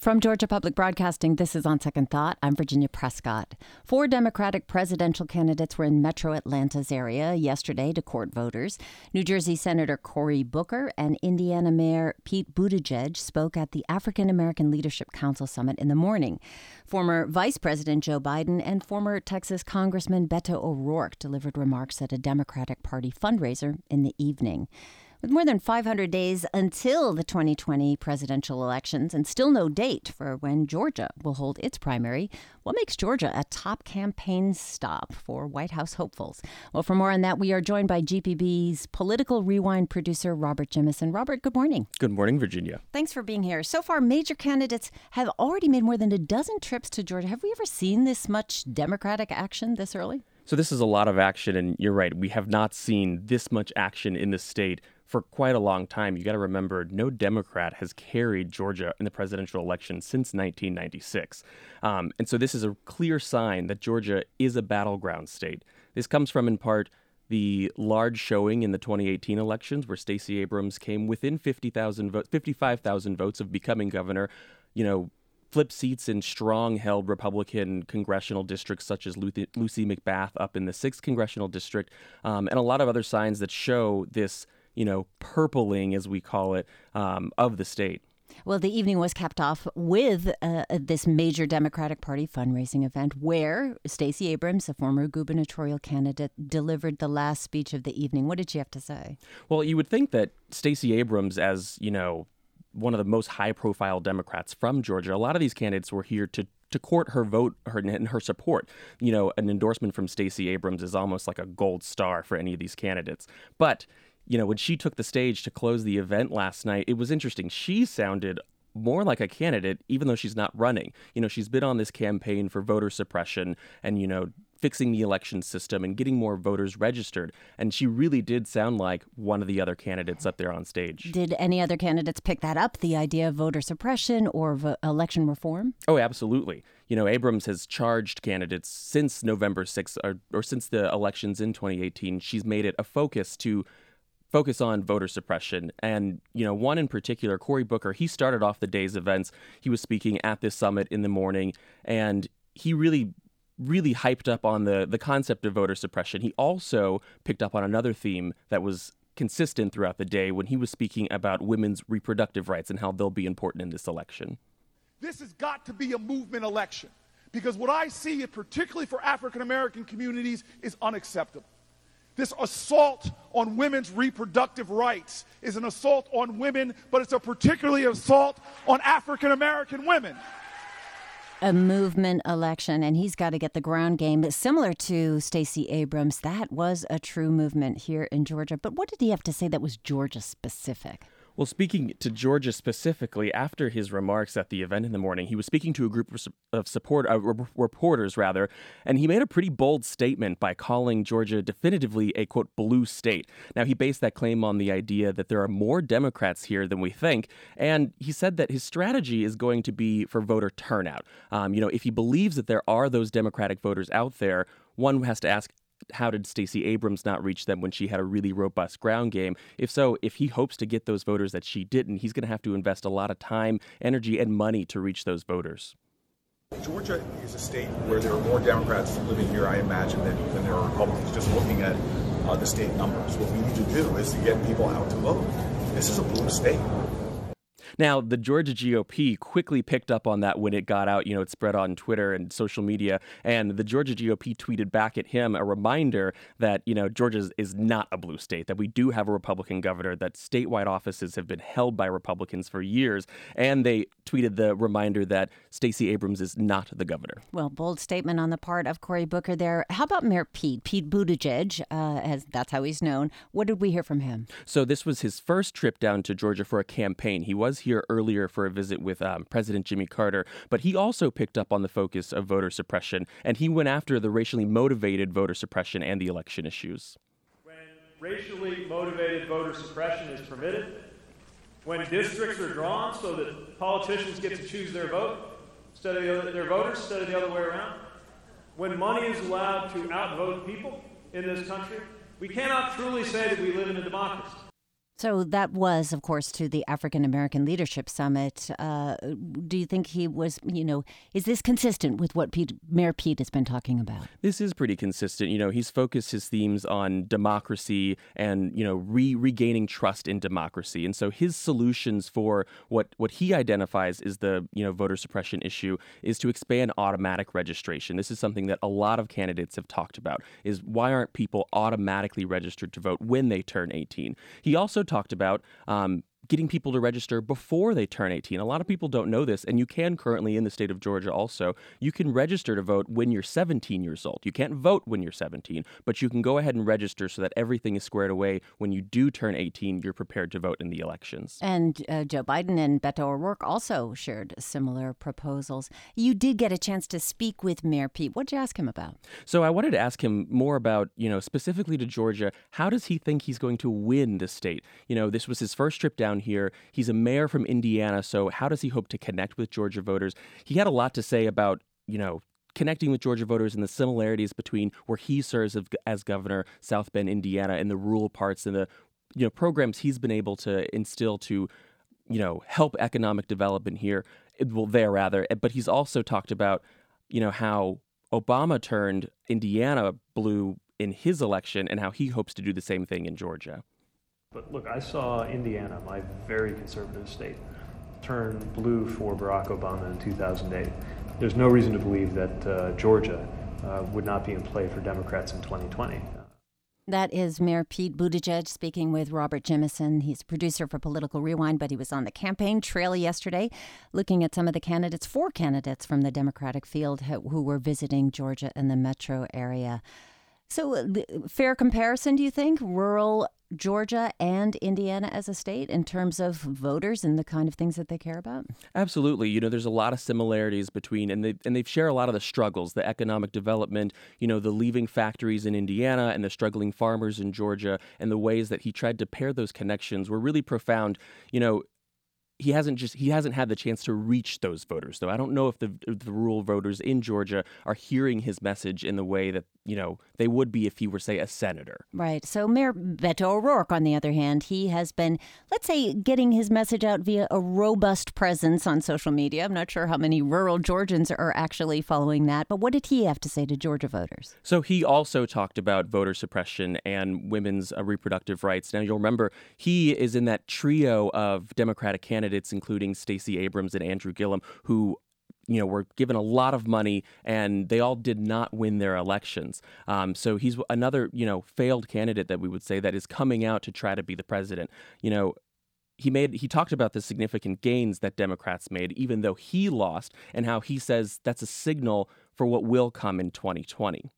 From Georgia Public Broadcasting, this is On Second Thought. I'm Virginia Prescott. Four Democratic presidential candidates were in metro Atlanta's area yesterday to court voters. New Jersey Senator Cory Booker and Indiana Mayor Pete Buttigieg spoke at the African American Leadership Council Summit in the morning. Former Vice President Joe Biden and former Texas Congressman Beto O'Rourke delivered remarks at a Democratic Party fundraiser in the evening. With more than 500 days until the 2020 presidential elections and still no date for when Georgia will hold its primary, what makes Georgia a top campaign stop for White House hopefuls? Well, for more on that, we are joined by GPB's political rewind producer, Robert Jimison. Robert, good morning. Good morning, Virginia. Thanks for being here. So far, major candidates have already made more than a dozen trips to Georgia. Have we ever seen this much Democratic action this early? So, this is a lot of action, and you're right. We have not seen this much action in the state for quite a long time. You got to remember, no Democrat has carried Georgia in the presidential election since 1996. Um, and so this is a clear sign that Georgia is a battleground state. This comes from, in part, the large showing in the 2018 elections where Stacey Abrams came within 50,000 votes, 55,000 votes of becoming governor. You know, flip seats in strong held Republican congressional districts, such as Lucy McBath up in the 6th congressional district, um, and a lot of other signs that show this you know, purpling, as we call it, um, of the state. Well, the evening was capped off with uh, this major Democratic Party fundraising event where Stacey Abrams, a former gubernatorial candidate, delivered the last speech of the evening. What did she have to say? Well, you would think that Stacey Abrams, as, you know, one of the most high profile Democrats from Georgia, a lot of these candidates were here to to court her vote her, and her support. You know, an endorsement from Stacey Abrams is almost like a gold star for any of these candidates. But you know, when she took the stage to close the event last night, it was interesting. She sounded more like a candidate, even though she's not running. You know, she's been on this campaign for voter suppression and, you know, fixing the election system and getting more voters registered. And she really did sound like one of the other candidates up there on stage. Did any other candidates pick that up, the idea of voter suppression or vo- election reform? Oh, absolutely. You know, Abrams has charged candidates since November 6th or, or since the elections in 2018. She's made it a focus to focus on voter suppression. And, you know, one in particular, Cory Booker, he started off the day's events. He was speaking at this summit in the morning, and he really really hyped up on the the concept of voter suppression. He also picked up on another theme that was consistent throughout the day when he was speaking about women's reproductive rights and how they'll be important in this election. This has got to be a movement election because what I see, particularly for African American communities, is unacceptable. This assault on women's reproductive rights is an assault on women, but it's a particularly assault on African American women. A movement election, and he's got to get the ground game similar to Stacey Abrams. That was a true movement here in Georgia. But what did he have to say that was Georgia specific? Well, speaking to Georgia specifically, after his remarks at the event in the morning, he was speaking to a group of support uh, reporters, rather, and he made a pretty bold statement by calling Georgia definitively a quote blue state. Now, he based that claim on the idea that there are more Democrats here than we think, and he said that his strategy is going to be for voter turnout. Um, you know, if he believes that there are those Democratic voters out there, one has to ask how did Stacey Abrams not reach them when she had a really robust ground game? If so, if he hopes to get those voters that she didn't, he's going to have to invest a lot of time, energy, and money to reach those voters. Georgia is a state where there are more Democrats living here, I imagine, than, than there are Republicans. Just looking at uh, the state numbers, what we need to do is to get people out to vote. This is a blue state. Now, the Georgia GOP quickly picked up on that when it got out. You know, it spread on Twitter and social media. And the Georgia GOP tweeted back at him a reminder that, you know, Georgia is not a blue state, that we do have a Republican governor, that statewide offices have been held by Republicans for years. And they tweeted the reminder that Stacey Abrams is not the governor. Well, bold statement on the part of Cory Booker there. How about Mayor Pete? Pete Buttigieg, uh, as that's how he's known. What did we hear from him? So this was his first trip down to Georgia for a campaign. He was here earlier for a visit with um, President Jimmy Carter, but he also picked up on the focus of voter suppression, and he went after the racially motivated voter suppression and the election issues. When racially motivated voter suppression is permitted, when districts are drawn so that politicians get to choose their vote instead of the other, their voters instead of the other way around, when money is allowed to outvote people in this country, we cannot truly say that we live in a democracy. So that was, of course, to the African American Leadership Summit. Uh, do you think he was, you know, is this consistent with what Pete, Mayor Pete has been talking about? This is pretty consistent. You know, he's focused his themes on democracy and, you know, re- regaining trust in democracy. And so his solutions for what, what he identifies is the, you know, voter suppression issue is to expand automatic registration. This is something that a lot of candidates have talked about is why aren't people automatically registered to vote when they turn 18? He also talked about um, getting people to register before they turn 18. A lot of people don't know this, and you can currently in the state of Georgia also. You can register to vote when you're 17 years old. You can't vote when you're 17, but you can go ahead and register so that everything is squared away. When you do turn 18, you're prepared to vote in the elections. And uh, Joe Biden and Beto O'Rourke also shared similar proposals. You did get a chance to speak with Mayor Pete. What did you ask him about? So I wanted to ask him more about, you know, specifically to Georgia, how does he think he's going to win the state? You know, this was his first trip here. He's a mayor from Indiana, so how does he hope to connect with Georgia voters? He had a lot to say about, you know, connecting with Georgia voters and the similarities between where he serves as governor, South Bend, Indiana, and the rural parts and the you know programs he's been able to instill to you know help economic development here eh, well there rather eh, but he's also talked about you know how Obama turned Indiana blue in his election and how he hopes to do the same thing in Georgia. But look, I saw Indiana, my very conservative state, turn blue for Barack Obama in 2008. There's no reason to believe that uh, Georgia uh, would not be in play for Democrats in 2020. That is Mayor Pete Buttigieg speaking with Robert Jimison. He's a producer for Political Rewind, but he was on the campaign trail yesterday looking at some of the candidates, four candidates from the Democratic field who were visiting Georgia and the metro area. So, uh, fair comparison, do you think? Rural Georgia and Indiana as a state in terms of voters and the kind of things that they care about? Absolutely. You know, there's a lot of similarities between, and they and they share a lot of the struggles, the economic development, you know, the leaving factories in Indiana and the struggling farmers in Georgia, and the ways that he tried to pair those connections were really profound. You know, he hasn't just he hasn't had the chance to reach those voters though. I don't know if the the rural voters in Georgia are hearing his message in the way that you know they would be if he were say a senator. Right. So Mayor Beto O'Rourke, on the other hand, he has been let's say getting his message out via a robust presence on social media. I'm not sure how many rural Georgians are actually following that, but what did he have to say to Georgia voters? So he also talked about voter suppression and women's uh, reproductive rights. Now you'll remember he is in that trio of Democratic candidates candidates, including Stacey Abrams and Andrew Gillum, who you know were given a lot of money and they all did not win their elections. Um, so he's another you know failed candidate that we would say that is coming out to try to be the president. You know he made he talked about the significant gains that democrats made even though he lost and how he says that's a signal for what will come in 2020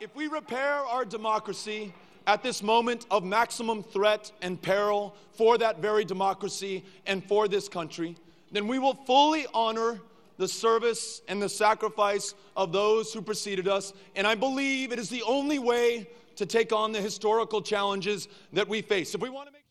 if we repair our democracy at this moment of maximum threat and peril for that very democracy and for this country, then we will fully honor the service and the sacrifice of those who preceded us. And I believe it is the only way to take on the historical challenges that we face. If we want to make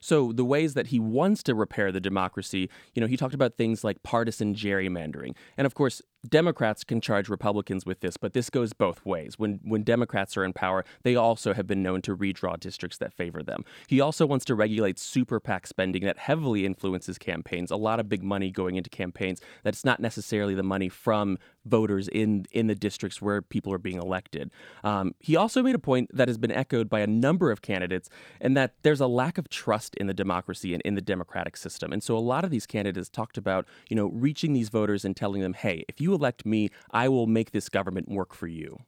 so the ways that he wants to repair the democracy, you know, he talked about things like partisan gerrymandering. And of course, Democrats can charge Republicans with this, but this goes both ways. When when Democrats are in power, they also have been known to redraw districts that favor them. He also wants to regulate super PAC spending that heavily influences campaigns. A lot of big money going into campaigns that's not necessarily the money from voters in in the districts where people are being elected. Um, he also made a point that has been echoed by a number of candidates, and that there's a lack of trust in the democracy and in the democratic system. And so a lot of these candidates talked about, you know, reaching these voters and telling them, hey, if you elect me, I will make this government work for you.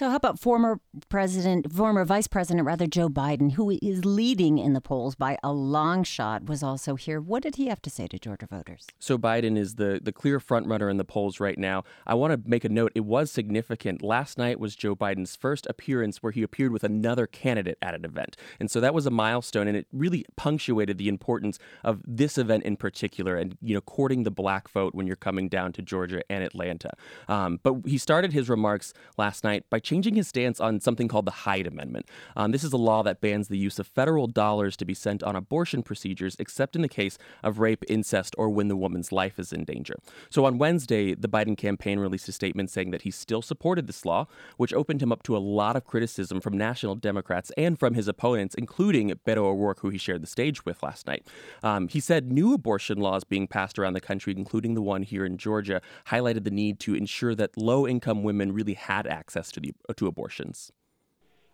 So, how about former President, former Vice President, rather, Joe Biden, who is leading in the polls by a long shot, was also here. What did he have to say to Georgia voters? So, Biden is the, the clear frontrunner in the polls right now. I want to make a note. It was significant. Last night was Joe Biden's first appearance where he appeared with another candidate at an event. And so that was a milestone, and it really punctuated the importance of this event in particular and, you know, courting the black vote when you're coming down to Georgia and Atlanta. Um, but he started his remarks last night by changing his stance on something called the Hyde Amendment. Um, this is a law that bans the use of federal dollars to be sent on abortion procedures, except in the case of rape, incest, or when the woman's life is in danger. So on Wednesday, the Biden campaign released a statement saying that he still supported this law, which opened him up to a lot of criticism from national Democrats and from his opponents, including Beto O'Rourke, who he shared the stage with last night. Um, he said new abortion laws being passed around the country, including the one here in Georgia, highlighted the need to ensure that low income women really had access to, the, Uh, to abortions.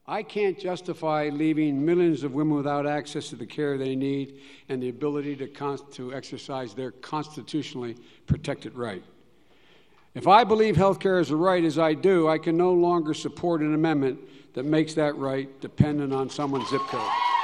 I can't justify leaving millions of women without access to the care they need and the ability to, con- to exercise their constitutionally protected right. If I believe health care is a right, as I do, I can no longer support an amendment that makes that right dependent on someone's zip code.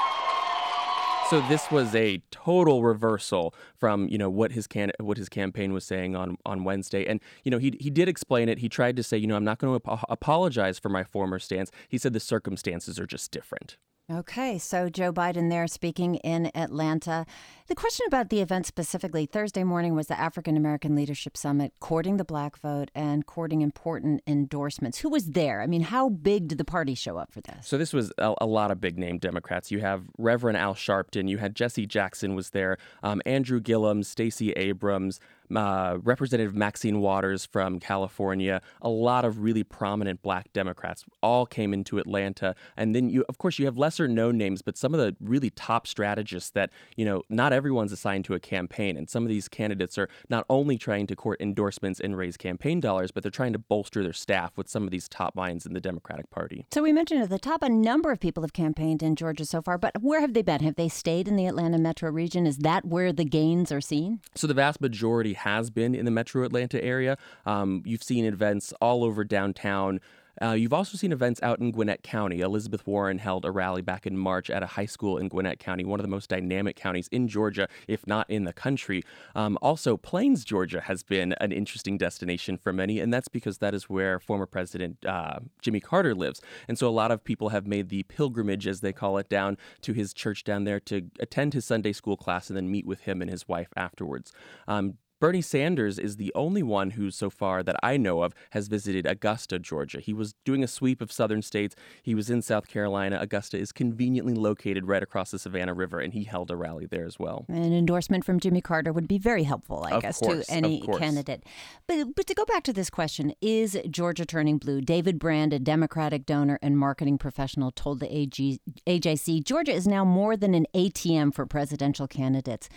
So this was a total reversal from you know what his can what his campaign was saying on on Wednesday, and you know he he did explain it. He tried to say you know I'm not going to ap- apologize for my former stance. He said the circumstances are just different. Okay, so Joe Biden there speaking in Atlanta. The question about the event specifically Thursday morning was the African American Leadership Summit, courting the black vote and courting important endorsements. Who was there? I mean, how big did the party show up for this? So this was a, a lot of big name Democrats. You have Reverend Al Sharpton, you had Jesse Jackson was there, um, Andrew Gillum, Stacey Abrams, uh, Representative Maxine Waters from California, a lot of really prominent black Democrats all came into Atlanta. And then you, of course, you have lesser known names, but some of the really top strategists that, you know, not everyone's assigned to a campaign. And some of these candidates are not only trying to court endorsements and raise campaign dollars, but they're trying to bolster their staff with some of these top minds in the Democratic Party. So we mentioned at the top a number of people have campaigned in Georgia so far, but where have they been? Have they stayed in the Atlanta metro region? Is that where the gains are seen? So the vast majority has been in the metro Atlanta area. Um, you've seen events all over downtown. Uh, you've also seen events out in Gwinnett County. Elizabeth Warren held a rally back in March at a high school in Gwinnett County, one of the most dynamic counties in Georgia, if not in the country. Um, also, Plains, Georgia has been an interesting destination for many, and that's because that is where former President uh, Jimmy Carter lives. And so a lot of people have made the pilgrimage, as they call it, down to his church down there to attend his Sunday school class and then meet with him and his wife afterwards. Um, Bernie Sanders is the only one who, so far that I know of, has visited Augusta, Georgia. He was doing a sweep of southern states. He was in South Carolina. Augusta is conveniently located right across the Savannah River, and he held a rally there as well. An endorsement from Jimmy Carter would be very helpful, I Of guess, course, to any candidate. But, but to go back to this question, is Georgia turning blue? David Brand, a Democratic donor and marketing professional, told the AG, AJC Georgia is now more than an ATM for presidential candidates.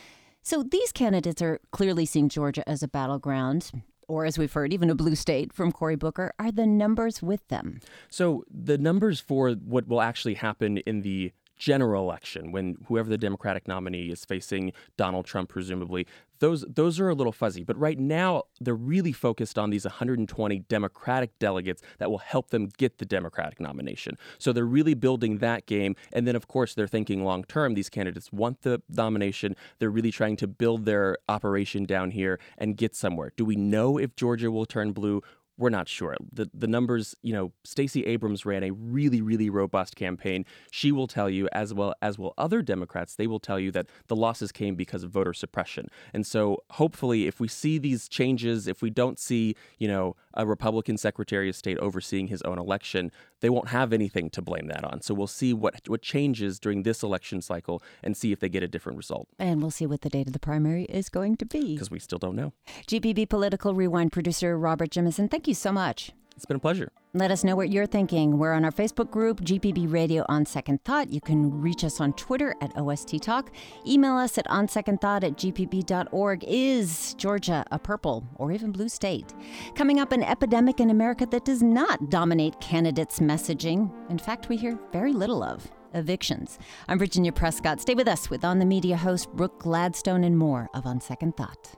So these candidates are clearly seeing Georgia as a battleground, or as we've heard, even a blue state from Cory Booker. Are the numbers with them? So the numbers for what will actually happen in the general election when whoever the democratic nominee is facing Donald Trump presumably those those are a little fuzzy. But right now they're really focused on these 120 democratic delegates that will help them get the democratic nomination. So they're really building that game. And then of course they're thinking long term these candidates want the nomination. They're really trying to build their operation down here and get somewhere. Do we know if Georgia will turn blue we're not sure. The the numbers, you know, Stacey Abrams ran a really really robust campaign. She will tell you as well as will other Democrats, they will tell you that the losses came because of voter suppression. And so hopefully if we see these changes, if we don't see, you know, a Republican Secretary of State overseeing his own election, they won't have anything to blame that on. So we'll see what what changes during this election cycle and see if they get a different result And we'll see what the date of the primary is going to be. because we still don't know. GPB Political Rewind producer Robert Jimison, thank you so much. It's been a pleasure. Let us know what you're thinking. We're on our Facebook group, GPB Radio On Second Thought. You can reach us on Twitter at OST Talk. Email us at onsecondthought at gpb.org. Is Georgia a purple or even blue state? Coming up, an epidemic in America that does not dominate candidates' messaging. In fact, we hear very little of evictions. I'm Virginia Prescott. Stay with us with On the Media host Brooke Gladstone and more of On Second Thought.